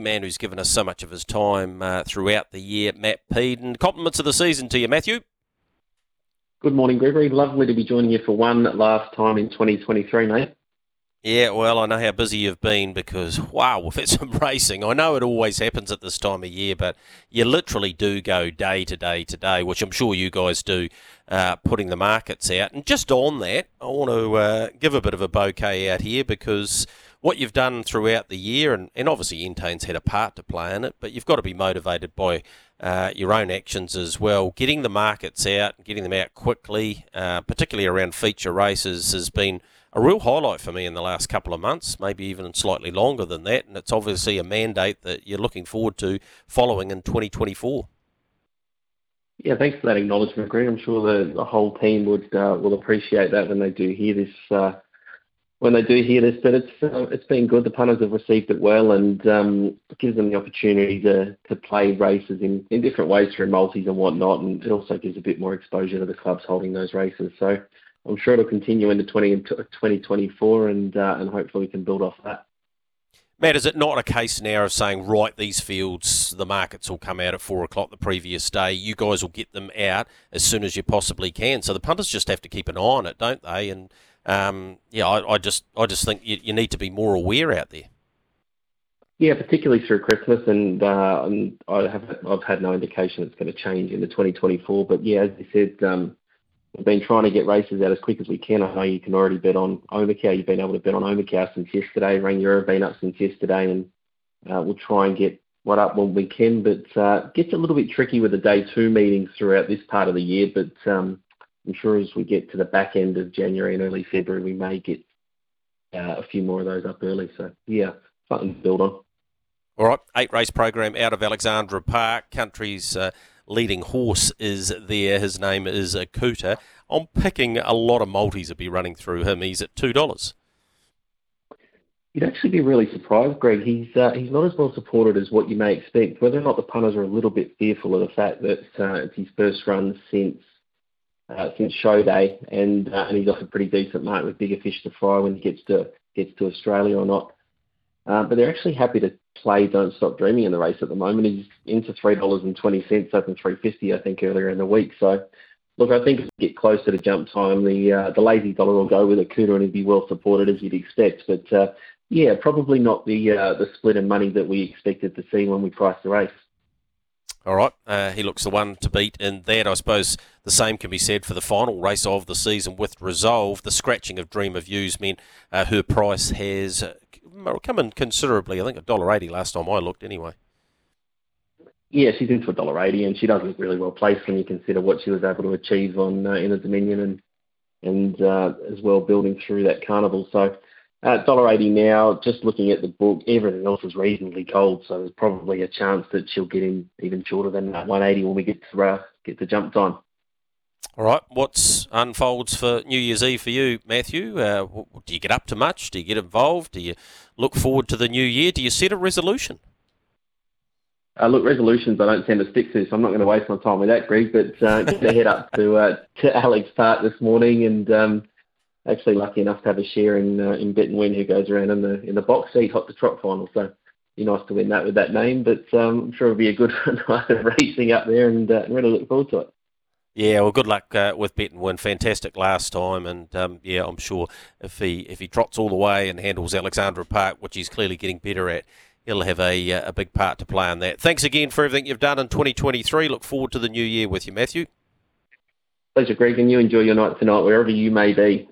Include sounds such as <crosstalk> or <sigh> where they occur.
man who's given us so much of his time uh, throughout the year, Matt Peden. Compliments of the season to you, Matthew. Good morning, Gregory. Lovely to be joining you for one last time in 2023, mate. Yeah, well, I know how busy you've been because, wow, <laughs> we've had some racing. I know it always happens at this time of year, but you literally do go day to day to day, which I'm sure you guys do, uh, putting the markets out. And just on that, I want to uh, give a bit of a bouquet out here because what you've done throughout the year, and, and obviously Entain's had a part to play in it, but you've got to be motivated by uh, your own actions as well. Getting the markets out, getting them out quickly, uh, particularly around feature races, has been a real highlight for me in the last couple of months, maybe even slightly longer than that. And it's obviously a mandate that you're looking forward to following in 2024. Yeah, thanks for that acknowledgement, Greg. I'm sure the, the whole team would uh, will appreciate that when they do hear this uh, when they do hear this. But it's uh, it's been good. The punters have received it well, and um, it gives them the opportunity to to play races in, in different ways through multis and whatnot, and it also gives a bit more exposure to the clubs holding those races. So I'm sure it'll continue into 20, 2024, and uh, and hopefully we can build off that. Matt, is it not a case now of saying, right, these fields, the markets will come out at four o'clock the previous day. You guys will get them out as soon as you possibly can. So the punters just have to keep an eye on it, don't they? And um, yeah, I, I, just I just think you, you, need to be more aware out there. Yeah, particularly through Christmas, and, uh, I have I've had no indication it's going to change into 2024. But yeah, as you said, um, we've been trying to get races out as quick as we can. I know you can already bet on Omakau. You've been able to bet on Omakau since yesterday. Rangiora been up since yesterday, and uh, we'll try and get what up when we can. But uh, gets a little bit tricky with the day two meetings throughout this part of the year. But um, I'm sure as we get to the back end of January and early February, we may get uh, a few more of those up early. So yeah, something to build on. All right, eight race program out of Alexandra Park. Country's uh, leading horse is there. His name is Akuta. I'm picking a lot of multis to be running through him. He's at two dollars. You'd actually be really surprised, Greg. He's uh, he's not as well supported as what you may expect. Whether or not the punters are a little bit fearful of the fact that uh, it's his first run since uh, since show day, and uh, and he's off a pretty decent mark with bigger fish to fry when he gets to gets to Australia or not. Uh, but they're actually happy to play Don't Stop Dreaming in the race at the moment. He's into three dollars and twenty cents, open three fifty, I think, earlier in the week. So, look, I think as we get closer to jump time, the uh, the lazy dollar will go with Akuta and he'll be well supported as you'd expect. But uh, yeah, probably not the uh, the split in money that we expected to see when we priced the race. All right, uh, he looks the one to beat in that. I suppose the same can be said for the final race of the season with Resolve. The scratching of Dream of You's meant uh, her price has uh, come in considerably. I think a dollar eighty last time I looked, anyway. Yeah, she's into a dollar eighty, and she does look really well placed when you consider what she was able to achieve on uh, in the Dominion and and uh, as well building through that carnival. So uh, $1.80 now, just looking at the book, everything else is reasonably cold, so there's probably a chance that she'll get in even shorter than that 180 when we get to uh, get to jump time. All right, what's unfolds for New Year's Eve for you, Matthew? Uh, do you get up to much? Do you get involved? Do you look forward to the new year? Do you set a resolution? Uh, look, resolutions I don't tend to stick to, so I'm not going to waste my time with that, Greg. But uh, <laughs> get to head up to uh, to Alex Park this morning and um, actually lucky enough to have a share in uh, in Bet and Win, who goes around in the in the box seat, hot to trot final. So be nice to win that with that name, but um, I'm sure it'll be a good <laughs> night of racing up there, and uh, really look forward to it. Yeah, well, good luck uh, with Bet and Win. Fantastic last time, and um, yeah, I'm sure if he if he trots all the way and handles Alexandra Park, which he's clearly getting better at, he'll have a uh, a big part to play in that. Thanks again for everything you've done in 2023. Look forward to the new year with you, Matthew. Pleasure, Greg, and you enjoy your night tonight wherever you may be.